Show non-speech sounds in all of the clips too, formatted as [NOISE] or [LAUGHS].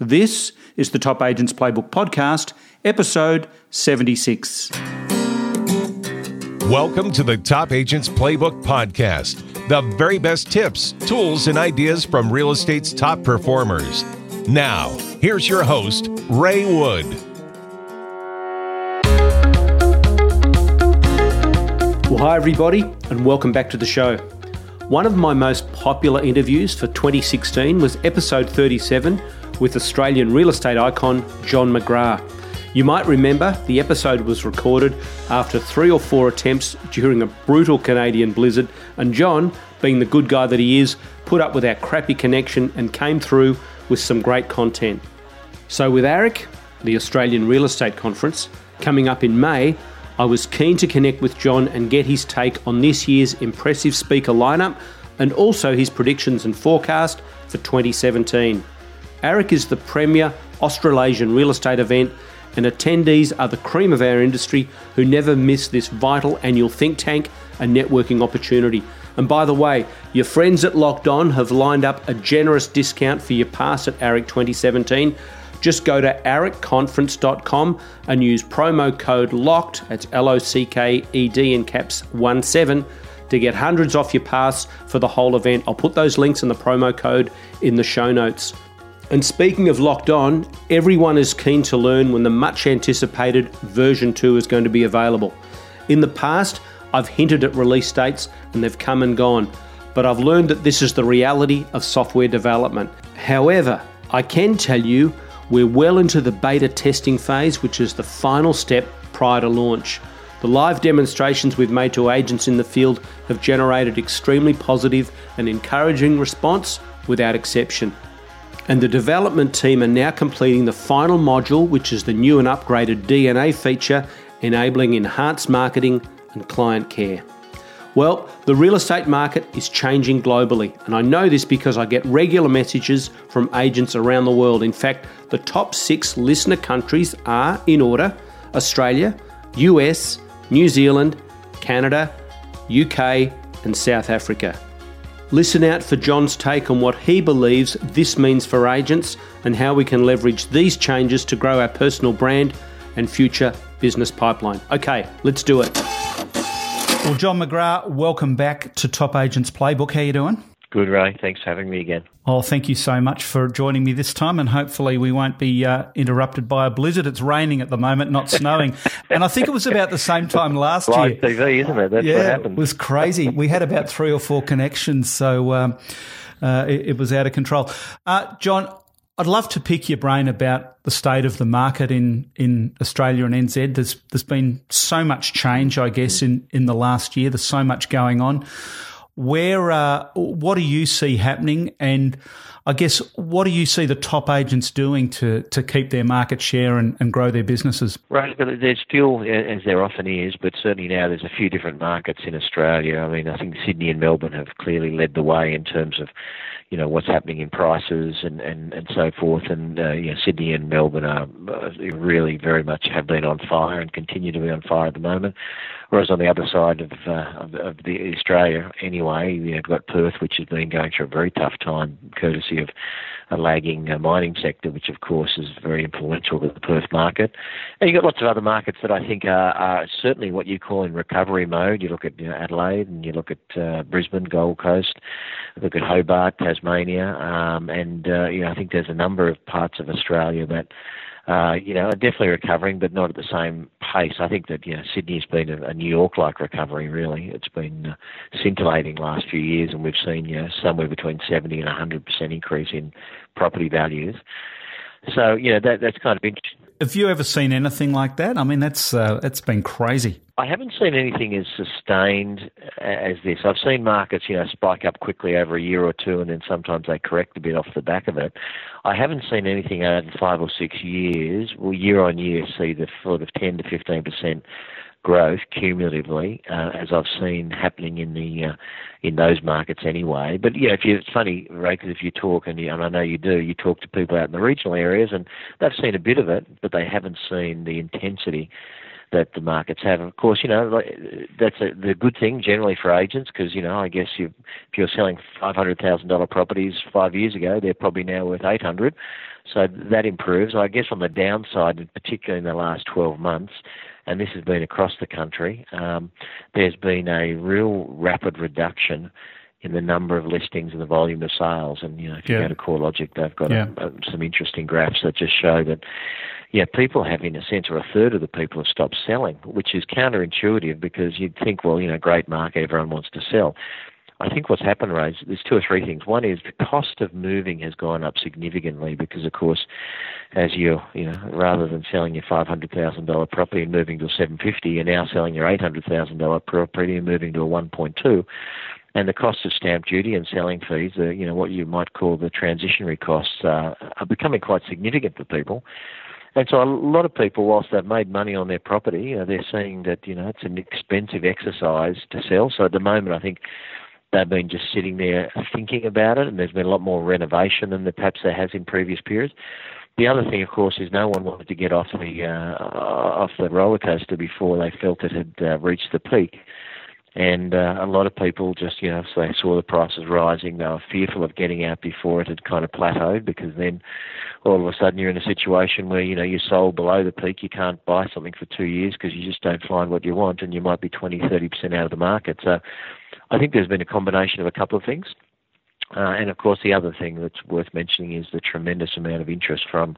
This is the Top Agents Playbook Podcast, episode 76. Welcome to the Top Agents Playbook Podcast, the very best tips, tools, and ideas from real estate's top performers. Now, here's your host, Ray Wood. Well, hi, everybody, and welcome back to the show. One of my most popular interviews for 2016 was episode 37 with Australian real estate icon John McGrath. You might remember the episode was recorded after three or four attempts during a brutal Canadian blizzard, and John, being the good guy that he is, put up with our crappy connection and came through with some great content. So, with AREC, the Australian Real Estate Conference, coming up in May, I was keen to connect with John and get his take on this year's impressive speaker lineup and also his predictions and forecast for 2017. AREC is the premier Australasian real estate event, and attendees are the cream of our industry who never miss this vital annual think tank and networking opportunity. And by the way, your friends at Locked On have lined up a generous discount for your pass at AREC 2017. Just go to aricconference.com and use promo code LOCKED, that's L O C K E D in caps 1 7, to get hundreds off your pass for the whole event. I'll put those links and the promo code in the show notes. And speaking of locked on, everyone is keen to learn when the much anticipated version 2 is going to be available. In the past, I've hinted at release dates and they've come and gone, but I've learned that this is the reality of software development. However, I can tell you we're well into the beta testing phase, which is the final step prior to launch. The live demonstrations we've made to agents in the field have generated extremely positive and encouraging response without exception and the development team are now completing the final module, which is the new and upgraded DNA feature, enabling enhanced marketing and client care. Well, the real estate market is changing globally, and I know this because I get regular messages from agents around the world. In fact, the top six listener countries are, in order, Australia, US, New Zealand, Canada, UK, and South Africa. Listen out for John's take on what he believes this means for agents and how we can leverage these changes to grow our personal brand and future business pipeline. Okay, let's do it. Well, John McGrath, welcome back to Top Agents Playbook. How you doing? Good, Ray. Thanks for having me again. Oh, thank you so much for joining me this time, and hopefully we won't be uh, interrupted by a blizzard. It's raining at the moment, not snowing, [LAUGHS] and I think it was about the same time last Live year. TV, isn't it? That's yeah, what happened. It was crazy. we had about three or four connections, so um, uh, it, it, was out of control. Uh, John, I'd love to pick your brain about the state of the market in, in Australia and NZ. There's there's been so much change, I guess, in, in the last year. There's so much going on. Where, uh, what do you see happening? And I guess, what do you see the top agents doing to, to keep their market share and, and grow their businesses? Right, but there's still, as there often is, but certainly now there's a few different markets in Australia. I mean, I think Sydney and Melbourne have clearly led the way in terms of you know what's happening in prices and and and so forth. And uh, you know, Sydney and Melbourne are uh, really very much have been on fire and continue to be on fire at the moment. Whereas on the other side of uh, of, of the Australia, anyway, you know, you've got Perth, which has been going through a very tough time, courtesy of a lagging uh, mining sector, which of course is very influential to the Perth market. And you've got lots of other markets that I think are, are certainly what you call in recovery mode. You look at you know, Adelaide and you look at uh, Brisbane, Gold Coast, look at Hobart, Tasmania, um, and uh, you know I think there's a number of parts of Australia that uh, you know, are definitely recovering, but not at the same pace. I think that you know Sydney's been a, a New York-like recovery. Really, it's been uh, scintillating last few years, and we've seen you know somewhere between 70 and 100 percent increase in property values. So you know that that's kind of interesting. Have you ever seen anything like that? I mean, that's uh, it's been crazy. I haven't seen anything as sustained as this. I've seen markets, you know, spike up quickly over a year or two, and then sometimes they correct a bit off the back of it. I haven't seen anything over five or six years, well, year on year, see the sort of ten to fifteen percent growth cumulatively, uh, as I've seen happening in the uh, in those markets anyway. But yeah, if you, it's funny, Ray, because if you talk and, you, and I know you do, you talk to people out in the regional areas, and they've seen a bit of it, but they haven't seen the intensity that the markets have. Of course, you know that's a, the good thing generally for agents because you know I guess you, if you're selling five hundred thousand dollar properties five years ago, they're probably now worth eight hundred. So that improves. I guess on the downside, particularly in the last twelve months, and this has been across the country, um, there's been a real rapid reduction in the number of listings and the volume of sales. And you know, if you yeah. go to CoreLogic, they've got yeah. a, a, some interesting graphs that just show that yeah, people have, in a sense, or a third of the people have stopped selling, which is counterintuitive because you'd think, well, you know, great market, everyone wants to sell. I think what's happened, Ray, there's two or three things. One is the cost of moving has gone up significantly because, of course, as you you know, rather than selling your five hundred thousand dollar property and moving to a seven fifty, you're now selling your eight hundred thousand dollar property and moving to a one point two. And the cost of stamp duty and selling fees, you know, what you might call the transitionary costs, uh, are becoming quite significant for people. And so a lot of people, whilst they've made money on their property, uh, they're seeing that you know it's an expensive exercise to sell. So at the moment, I think they've been just sitting there thinking about it, and there's been a lot more renovation than perhaps there has in previous periods. The other thing, of course, is no one wanted to get off the uh, off the roller coaster before they felt it had uh, reached the peak and uh, a lot of people just, you know, so they saw the prices rising, they were fearful of getting out before it had kind of plateaued because then all of a sudden you're in a situation where, you know, you sold below the peak, you can't buy something for two years because you just don't find what you want and you might be 20, 30% out of the market. So I think there's been a combination of a couple of things. Uh, and of course, the other thing that's worth mentioning is the tremendous amount of interest from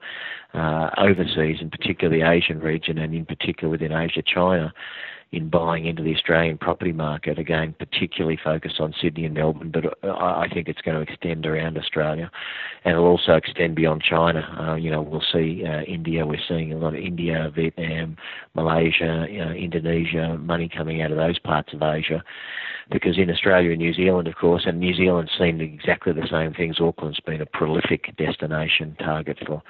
uh, overseas, in particular the Asian region, and in particular within Asia, China, in buying into the Australian property market. Again, particularly focused on Sydney and Melbourne, but I think it's going to extend around Australia, and it'll also extend beyond China. Uh, you know, we'll see uh, India. We're seeing a lot of India, Vietnam, Malaysia, you know, Indonesia, money coming out of those parts of Asia. Because in Australia and New Zealand, of course, and New Zealand's seen exactly the same things. Auckland's been a prolific destination target for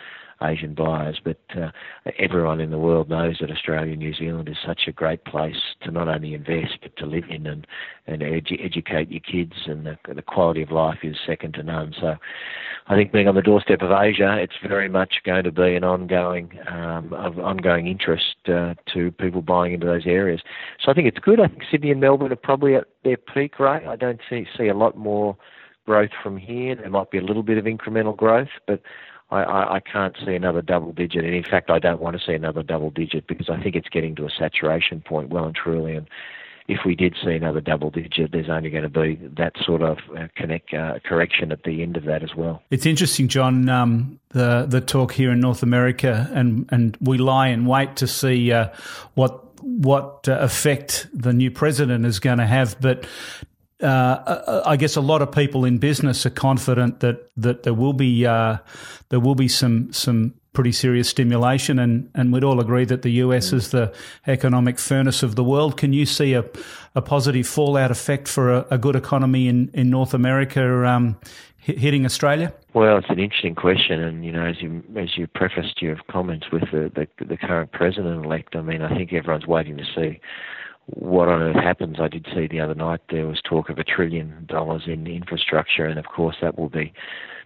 Asian buyers. But uh, everyone in the world knows that Australia New Zealand is such a great place to not only invest but to live in and and edu- educate your kids, and the, the quality of life is second to none. So, I think being on the doorstep of Asia, it's very much going to be an ongoing um, of ongoing interest uh, to people buying into those areas. So I think it's good. I think Sydney and Melbourne are probably at their peak rate. I don't see see a lot more growth from here. There might be a little bit of incremental growth, but I, I, I can't see another double digit. And in fact, I don't want to see another double digit because I think it's getting to a saturation point well and truly. And if we did see another double digit, there's only going to be that sort of uh, connect, uh, correction at the end of that as well. It's interesting, John, um, the the talk here in North America, and, and we lie in wait to see uh, what what uh, effect the new president is going to have. But uh, I guess a lot of people in business are confident that that there will be uh, there will be some some pretty serious stimulation, and, and we'd all agree that the US is the economic furnace of the world. Can you see a, a positive fallout effect for a, a good economy in in North America um, hitting Australia? Well, it's an interesting question, and you know, as you as you prefaced your comments with the the, the current president elect, I mean, I think everyone's waiting to see what on earth happens. I did see the other night there was talk of a trillion dollars in infrastructure, and of course that will be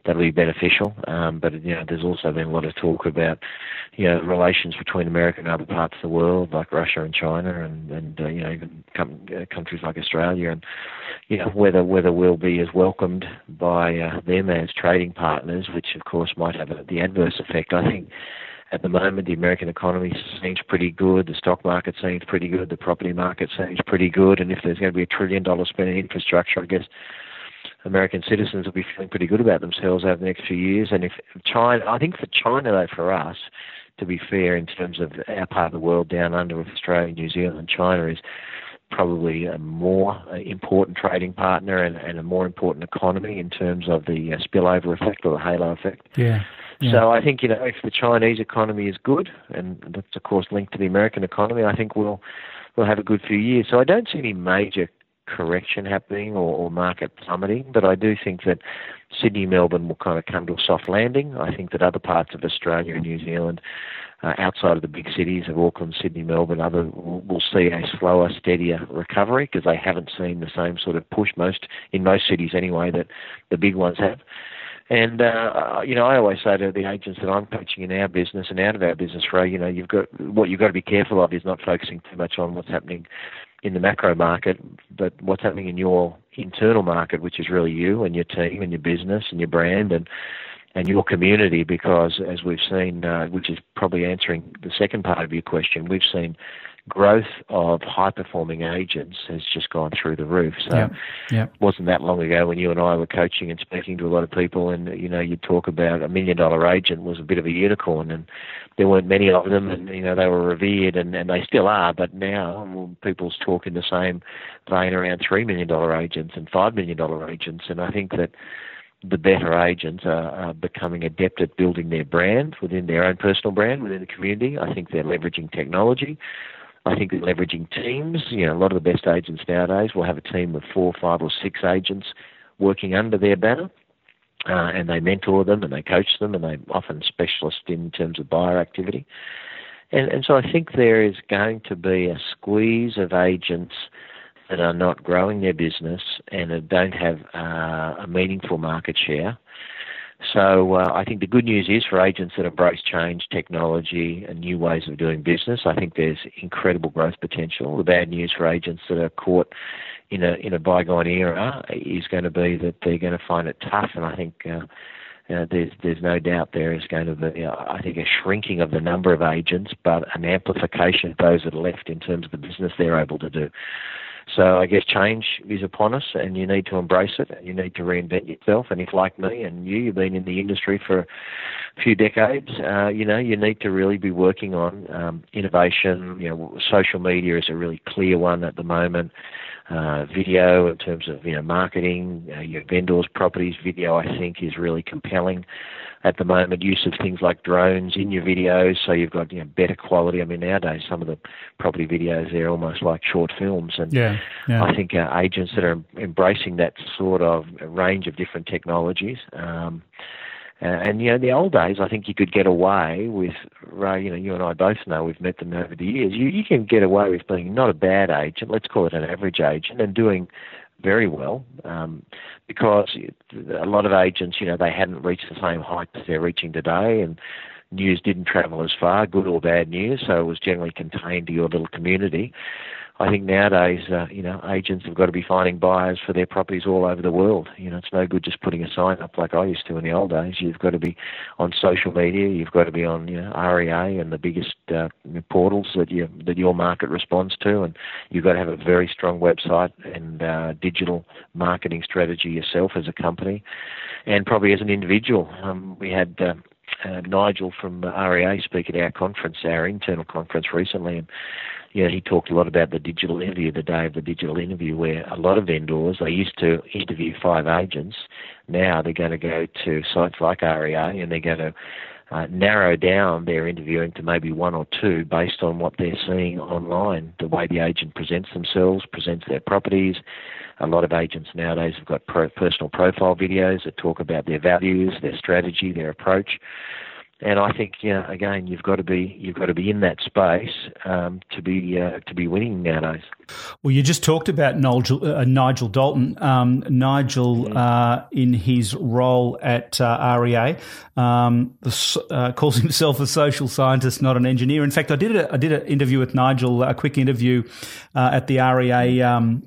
that'll be beneficial. Um, but you know, there's also been a lot of talk about you know relations between America and other parts of the world, like Russia and China, and and uh, you know even com- uh, countries like Australia, and you know whether whether we'll be as welcomed by uh, them as trading partners, which of course might have a, the adverse effect. I think at the moment, the American economy seems pretty good. The stock market seems pretty good. The property market seems pretty good. And if there's going to be a trillion dollars spent in infrastructure, I guess American citizens will be feeling pretty good about themselves over the next few years. And if China, I think for China, though, for us, to be fair, in terms of our part of the world down under with Australia New Zealand, China is probably a more uh, important trading partner and, and, a more important economy in terms of the uh, spillover effect or the halo effect. Yeah. So I think you know if the Chinese economy is good, and that's of course linked to the American economy, I think we'll we'll have a good few years. So I don't see any major correction happening or, or market plummeting, but I do think that Sydney, Melbourne will kind of come to a soft landing. I think that other parts of Australia and New Zealand, uh, outside of the big cities of Auckland, Sydney, Melbourne, other will see a slower, steadier recovery because they haven't seen the same sort of push most in most cities anyway that the big ones have. And uh, you know, I always say to the agents that I'm coaching in our business and out of our business, Ray, you know, you've got what you've got to be careful of is not focusing too much on what's happening in the macro market, but what's happening in your internal market, which is really you and your team and your business and your brand. And and your community. Because as we've seen, uh, which is probably answering the second part of your question, we've seen growth of high performing agents has just gone through the roof. So yeah, yeah. it wasn't that long ago when you and I were coaching and speaking to a lot of people and you know, you'd talk about a million dollar agent was a bit of a unicorn and there weren't many of them and you know, they were revered and, and they still are, but now well, people's talk in the same vein around three million dollar agents and five million dollar agents and I think that the better agents are, are, becoming adept at building their brand within their own personal brand within the community. I think they're leveraging technology. I think they're leveraging teams, you know, a lot of the best agents nowadays will have a team of four, five, or six agents working under their banner. Uh, and they mentor them and they coach them and they're often specialists in terms of buyer activity. And, and so I think there is going to be a squeeze of agents that are not growing their business and don't have uh, a meaningful market share so uh, I think the good news is for agents that embrace change, technology, and new ways of doing business. I think there's incredible growth potential. The bad news for agents that are caught in a in a bygone era is going to be that they're going to find it tough. And I think. Uh, uh, there's there's no doubt there is going to be, uh, I think, a shrinking of the number of agents, but an amplification of those that are left in terms of the business they're able to do. So I guess change is upon us, and you need to embrace it. And you need to reinvent yourself. And if, like me and you, you've been in the industry for few decades, uh, you know you need to really be working on um, innovation. You know, social media is a really clear one at the moment. Uh, video in terms of you know marketing, uh, your vendors' properties video, I think is really compelling at the moment. Use of things like drones in your videos, so you've got you know better quality. I mean, nowadays some of the property videos they're almost like short films, and yeah, yeah. I think uh, agents that are embracing that sort of range of different technologies. Um, uh, and you know, in the old days, I think you could get away with. Ray, you know, you and I both know we've met them over the years. You you can get away with being not a bad agent, let's call it an average agent, and doing very well um, because a lot of agents, you know, they hadn't reached the same height they're reaching today, and news didn't travel as far, good or bad news, so it was generally contained to your little community. I think nowadays, uh, you know, agents have got to be finding buyers for their properties all over the world. You know, it's no good just putting a sign up like I used to in the old days. You've got to be on social media. You've got to be on you know, REA and the biggest uh, portals that you that your market responds to, and you've got to have a very strong website and uh, digital marketing strategy yourself as a company, and probably as an individual. Um, we had. Uh, uh, Nigel from REA speak at our conference, our internal conference recently, and yeah, he talked a lot about the digital interview, the day of the digital interview, where a lot of vendors, they used to interview five agents. Now they're going to go to sites like REA and they're going to uh, narrow down their interviewing to maybe one or two based on what they're seeing online, the way the agent presents themselves, presents their properties. A lot of agents nowadays have got pro- personal profile videos that talk about their values, their strategy, their approach and I think yeah, again, you've got to be you've got to be in that space um, to be uh, to be winning nowadays. Well, you just talked about Nigel, uh, Nigel Dalton. Um, Nigel, mm-hmm. uh, in his role at uh, REA, um, uh, calls [LAUGHS] himself a social scientist, not an engineer. In fact, I did a, I did an interview with Nigel, a quick interview uh, at the REA um,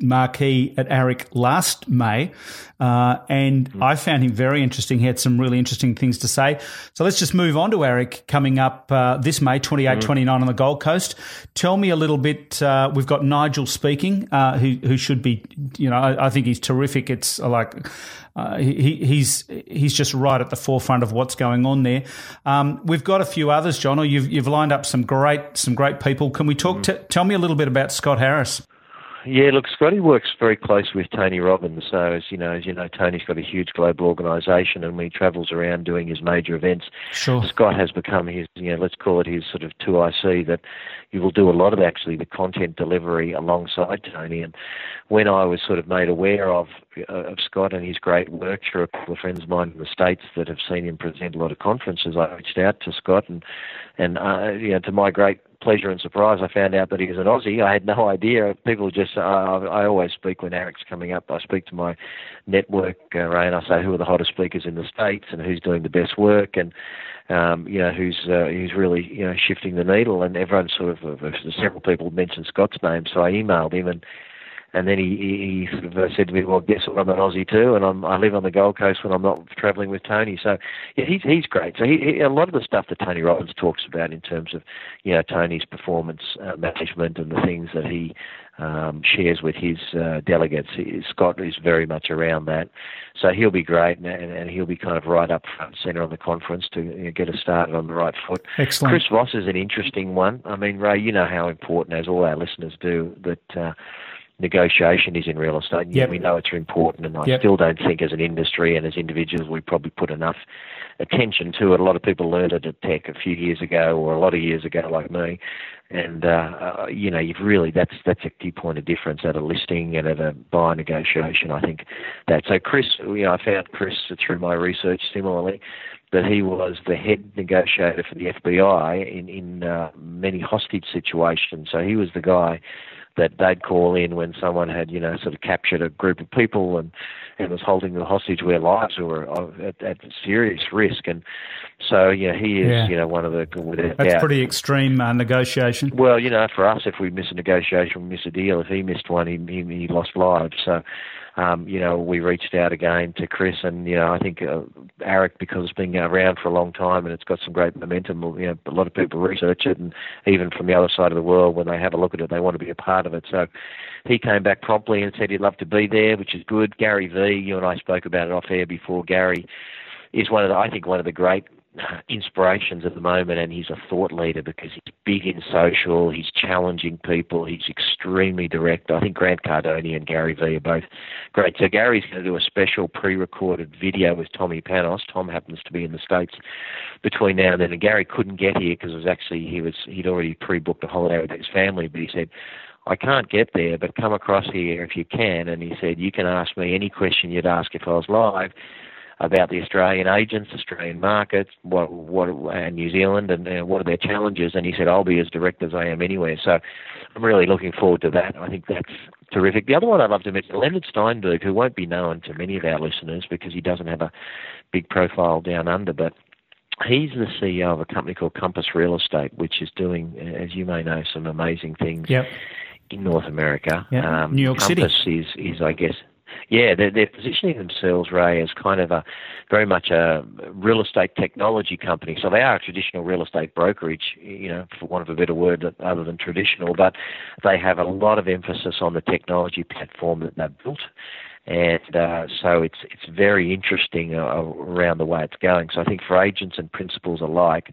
marquee at AREC last May, uh, and mm. I found him very interesting. He had some really interesting things to say. So let's just move on to AREC coming up uh, this May, 28, mm. 29 on the Gold Coast. Tell me a little bit. Uh, we've got Nigel speaking, uh, who who should be, you know, I, I think he's terrific. It's like. Uh, he, he's he's just right at the forefront of what's going on there. Um, we've got a few others, John. Or you've you've lined up some great some great people. Can we talk? Mm. T- tell me a little bit about Scott Harris. Yeah, look, Scotty works very close with Tony Robbins. So, as you know, as you know, Tony's got a huge global organisation, and when he travels around doing his major events, sure. Scott has become his, you know, let's call it his sort of two IC that he will do a lot of actually the content delivery alongside Tony. And when I was sort of made aware of uh, of Scott and his great work through a couple of friends of mine in the states that have seen him present a lot of conferences, I reached out to Scott and and uh, you know, to my great pleasure and surprise, I found out that he was an Aussie. I had no idea. People just, uh, I always speak when AREC's coming up. I speak to my network, uh, Ray, and I say who are the hottest speakers in the states and who's doing the best work and um, you know who's uh, who's really you know shifting the needle. And everyone sort of uh, several people mentioned Scott's name, so I emailed him and and then he, he, sort of uh, said to me, "Well, guess what? I'm an Aussie too, and I'm, I live on the Gold Coast when I'm not travelling with Tony." So, yeah, he's he's great. So, he, he, a lot of the stuff that Tony Robbins talks about in terms of, you know, Tony's performance uh, management and the things that he um, shares with his uh, delegates, Scott is very much around that. So he'll be great, and, and he'll be kind of right up front centre on the conference to you know, get us started on the right foot. Excellent. Chris Voss is an interesting one. I mean, Ray, you know how important, as all our listeners do, that. Uh, negotiation is in real estate. Yep. we know it's important, and I yep. still don't think as an industry and as individuals we probably put enough attention to it. A lot of people learned it at Tech a few years ago, or a lot of years ago, like me. And uh, uh, you know, you've really that's that's a key point of difference at a listing and at a buy negotiation. I think that. So Chris, you know, I found Chris through my research similarly that he was the head negotiator for the FBI in in uh, many hostage situations. So he was the guy that they'd call in when someone had, you know, sort of captured a group of people and, and was holding them hostage where lives were at, at serious risk. And so, you know, he is, yeah. you know, one of the. That's doubt. pretty extreme uh, negotiation. Well, you know, for us, if we miss a negotiation, we miss a deal. If he missed one, he, he, he lost lives. So, um, you know, we reached out again to Chris, and you know, I think uh, AREC because it's been around for a long time and it's got some great momentum. You know, a lot of people research it, and even from the other side of the world, when they have a look at it, they want to be a part of it. So he came back promptly and said he'd love to be there, which is good. Gary V, you and I spoke about it off air before. Gary is one of the, I think, one of the great [LAUGHS] inspirations at the moment, and he's a thought leader because he's big in social. He's challenging people. He's extremely direct. I think Grant Cardone and Gary Vee are both great. So Gary's going to do a special pre-recorded video with Tommy Panos. Tom happens to be in the states between now and then, and Gary couldn't get here because it was actually he was he'd already pre-booked a holiday with his family, but he said. I can't get there, but come across here if you can. And he said, You can ask me any question you'd ask if I was live about the Australian agents, Australian markets, what what and New Zealand, and uh, what are their challenges. And he said, "I'll be as direct as I am anywhere." So I'm really looking forward to that. I think that's terrific. The other one I'd love to mention, Leonard Steinberg, who won't be known to many of our listeners because he doesn't have a big profile down under, but he's the CEO of a company called Compass Real Estate, which is doing, as you may know, some amazing things. Yep. In North America, yep. um, New York Compass City is, is, I guess, yeah, they're, they're positioning themselves, Ray, as kind of a very much a real estate technology company. So they are a traditional real estate brokerage, you know, for want of a better word, other than traditional, but they have a lot of emphasis on the technology platform that they've built and uh, so it's it's very interesting uh, around the way it's going. So I think for agents and principals alike,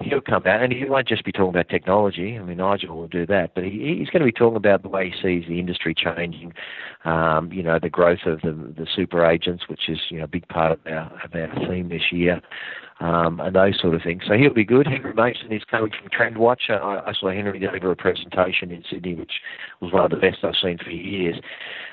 he'll come out and he won't just be talking about technology. I mean, Nigel will do that, but he, he's going to be talking about the way he sees the industry changing. Um, you know, the growth of the the super agents, which is you know a big part of our of our theme this year um, and those sort of things. So he'll be good. Henry Mason is coming from Trendwatch. I, I saw Henry deliver a presentation in Sydney, which was one of the best I've seen for years.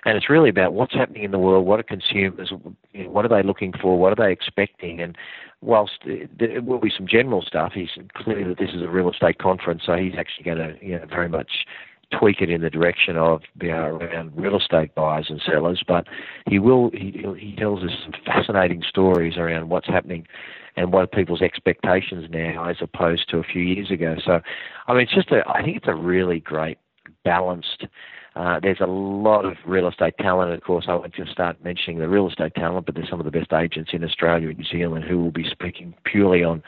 And it's really about what's happening in the world, what are consumers, you know, what are they looking for, what are they expecting, and whilst there will be some general stuff, he's clear that this is a real estate conference, so he's actually going to you know, very much tweak it in the direction of you know, around real estate buyers and sellers, but he will he he tells us some fascinating stories around what's happening and what are people's expectations now as opposed to a few years ago. So, I mean, it's just a, I think it's a really great balanced. Uh, there's a lot of real estate talent. Of course, I won't just start mentioning the real estate talent, but there's some of the best agents in Australia and New Zealand who will be speaking purely on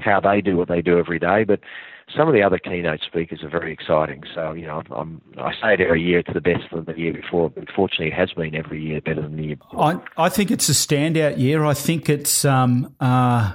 how they do what they do every day. But some of the other keynote speakers are very exciting. So, you know, I'm, I say it every year it's the best than the year before, but fortunately it has been every year better than the year before. I, I think it's a standout year. I think it's, um, uh,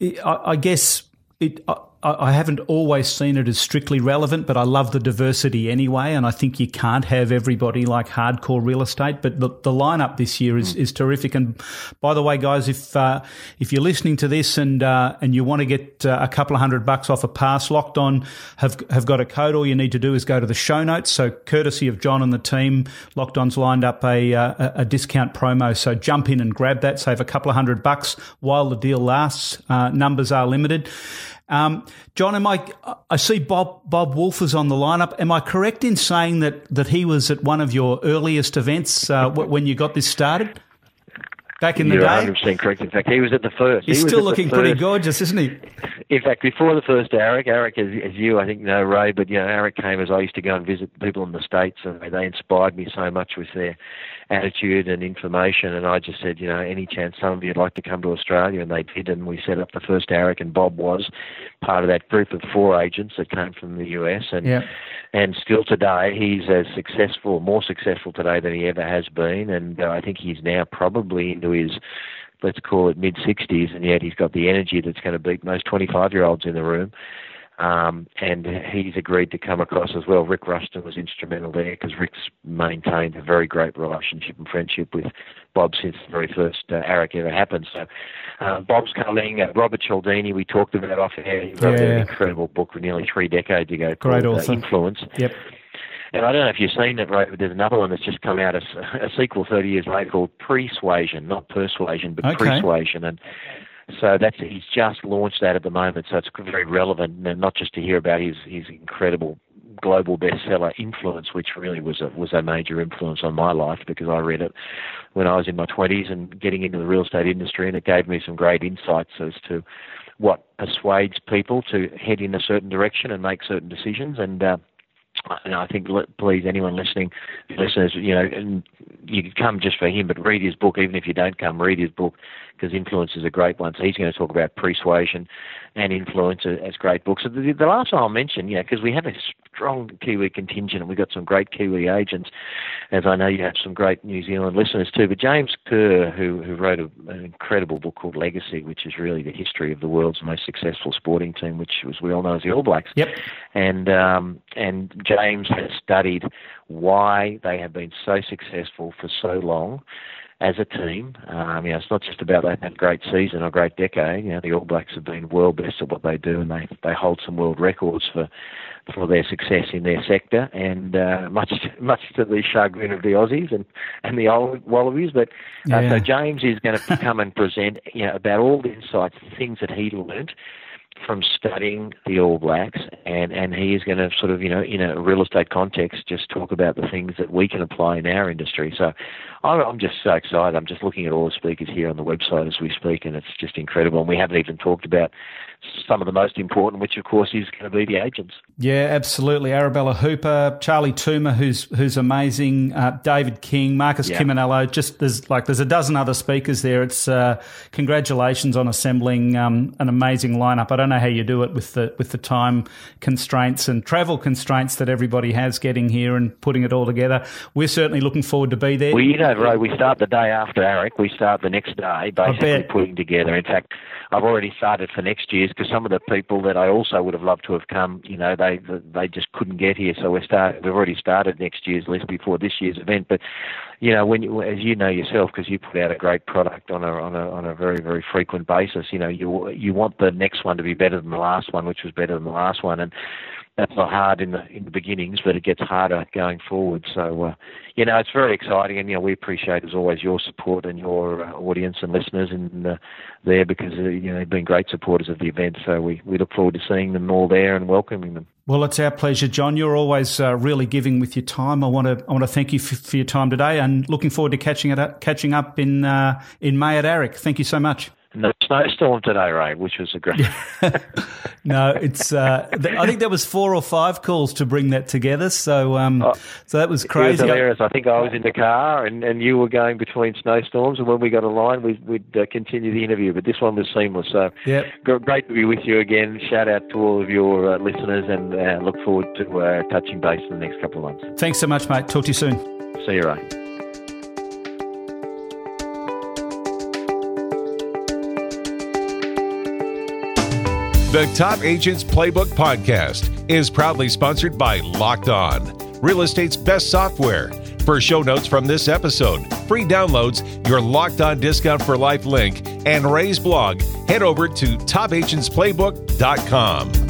I, I guess it, I haven't always seen it as strictly relevant, but I love the diversity anyway. And I think you can't have everybody like hardcore real estate. But the, the lineup this year is, mm. is terrific. And by the way, guys, if uh, if you're listening to this and uh, and you want to get uh, a couple of hundred bucks off a pass, Locked On have have got a code. All you need to do is go to the show notes. So courtesy of John and the team, Locked On's lined up a uh, a, a discount promo. So jump in and grab that. Save a couple of hundred bucks while the deal lasts. Uh, numbers are limited. Um, John, am I? I see Bob Bob Wolf is on the lineup. Am I correct in saying that that he was at one of your earliest events uh, when you got this started? Back in the You're day, 100% correct. In fact, he was at the first. he's He still looking pretty gorgeous, isn't he? In fact, before the first AREC, AREC, as, as you, I think, know Ray, but you know, AREC came as I used to go and visit people in the states, and they inspired me so much with their attitude and information. And I just said, you know, any chance some of you'd like to come to Australia, and they did, and we set up the first AREC, and Bob was part of that group of four agents that came from the US, and Yeah. and still today he's as successful, more successful today than he ever has been, and uh, I think he's now probably into his let's call it mid 60s, and yet he's got the energy that's going to beat most 25 year olds in the room. Um, and he's agreed to come across as well. Rick Ruston was instrumental there because Rick's maintained a very great relationship and friendship with Bob since the very first uh, AREC ever happened. So uh, Bob's coming. Uh, Robert Cialdini, we talked about off air. He wrote Yeah. an incredible book nearly three decades ago Great called uh. Influence. Yep. And I don't know if you've seen it, right? But there's another one that's just come out, a, [LAUGHS] a sequel 30 years later called Persuasion, not Persuasion, but Okay. Pre-Suasion. And so that's he's just launched that at the moment, so it's very relevant, and not just to hear about his his incredible global bestseller influence, which really was a was a major influence on my life because I read it when I was in my 20s and getting into the real estate industry, and it gave me some great insights as to what persuades people to head in a certain direction and make certain decisions, and. Uh, and I think, please, anyone listening, listeners, you know, and you can come just for him, but read his book. Even if you don't come, read his book because Influence is a great one. So he's going to talk about persuasion and influence as great books. So the, the last one I'll mention, you know, because we have a strong Kiwi contingent and we've got some great Kiwi agents, as I know you have some great New Zealand listeners too. But James Kerr, who who wrote a, an incredible book called Legacy, which is really the history of the world's most successful sporting team, which as we all know is the All Blacks Yep. and um, and James has studied why they have been so successful for so long as a team. Um, you know, it's not just about that, that great season or great decade. You know, the All Blacks have been world best at what they do, and they they hold some world records for for their success in their sector, and uh, much much to the chagrin of the Aussies and and the Wall- Wallabies. But uh, Yeah. so James is going [LAUGHS] to come and present you know about all the insights, the things that he learnt from studying the All Blacks, and, and he is going to sort of, you know, in a real estate context, just talk about the things that we can apply in our industry. So I'm, I'm just so excited. I'm just looking at all the speakers here on the website as we speak, and it's just incredible. And we haven't even talked about some of the most important, which of course is going to be the agents. Yeah, absolutely. Arabella Hooper, Charlie Toomer, who's who's amazing, uh, David King, Marcus Yeah. Chiminello. Just there's like there's a dozen other speakers there. It's uh, congratulations on assembling um, an amazing lineup. I don't know how you do it with the with the time constraints and travel constraints that everybody has getting here and putting it all together. We're certainly looking forward to be there. Well, you know, Ray, we start the day after AREC. We start the next day, basically putting together. In fact, I've already started for next year's because some of the people that I also would have loved to have come, you know, they they just couldn't get here. So we're start. We've already started next year's list before this year's event. But you know, when you, as you know yourself, because you put out a great product on a on a on a very very frequent basis, you know, you you want the next one to be better than the last one, which was better than the last one, and that's not hard in the in the beginnings, but it gets harder going forward. So, uh, you know, it's very exciting, and you know, we appreciate as always your support and your uh, audience and listeners in uh, there because uh, you know they've been great supporters of the event. So we we look forward to seeing them all there and welcoming them. Well, it's our pleasure, John. You're always uh, really giving with your time. I want to I want to thank you f- for your time today, and looking forward to catching it up, catching up in uh, in May at AREC. Thank you so much. No snowstorm today, Ray, which was a great. [LAUGHS] No, it's. Uh, th- I think there was four or five calls to bring that together. So, um, Oh, so that was It was crazy. hilarious. I think I was in the car and, and you were going between snowstorms, and when we got a line, we, we'd uh, continue the interview. But this one was seamless. So gr- great to be with you again. Shout out to all of your uh, listeners, and uh, look forward to uh, touching base in the next couple of months. Thanks so much, mate. Talk to you soon. See you, Ray. The Top Agents Playbook podcast is proudly sponsored by Locked On, real estate's best software. For show notes from this episode, free downloads, your Locked On discount for life link, and Ray's blog, head over to topagentsplaybook.com.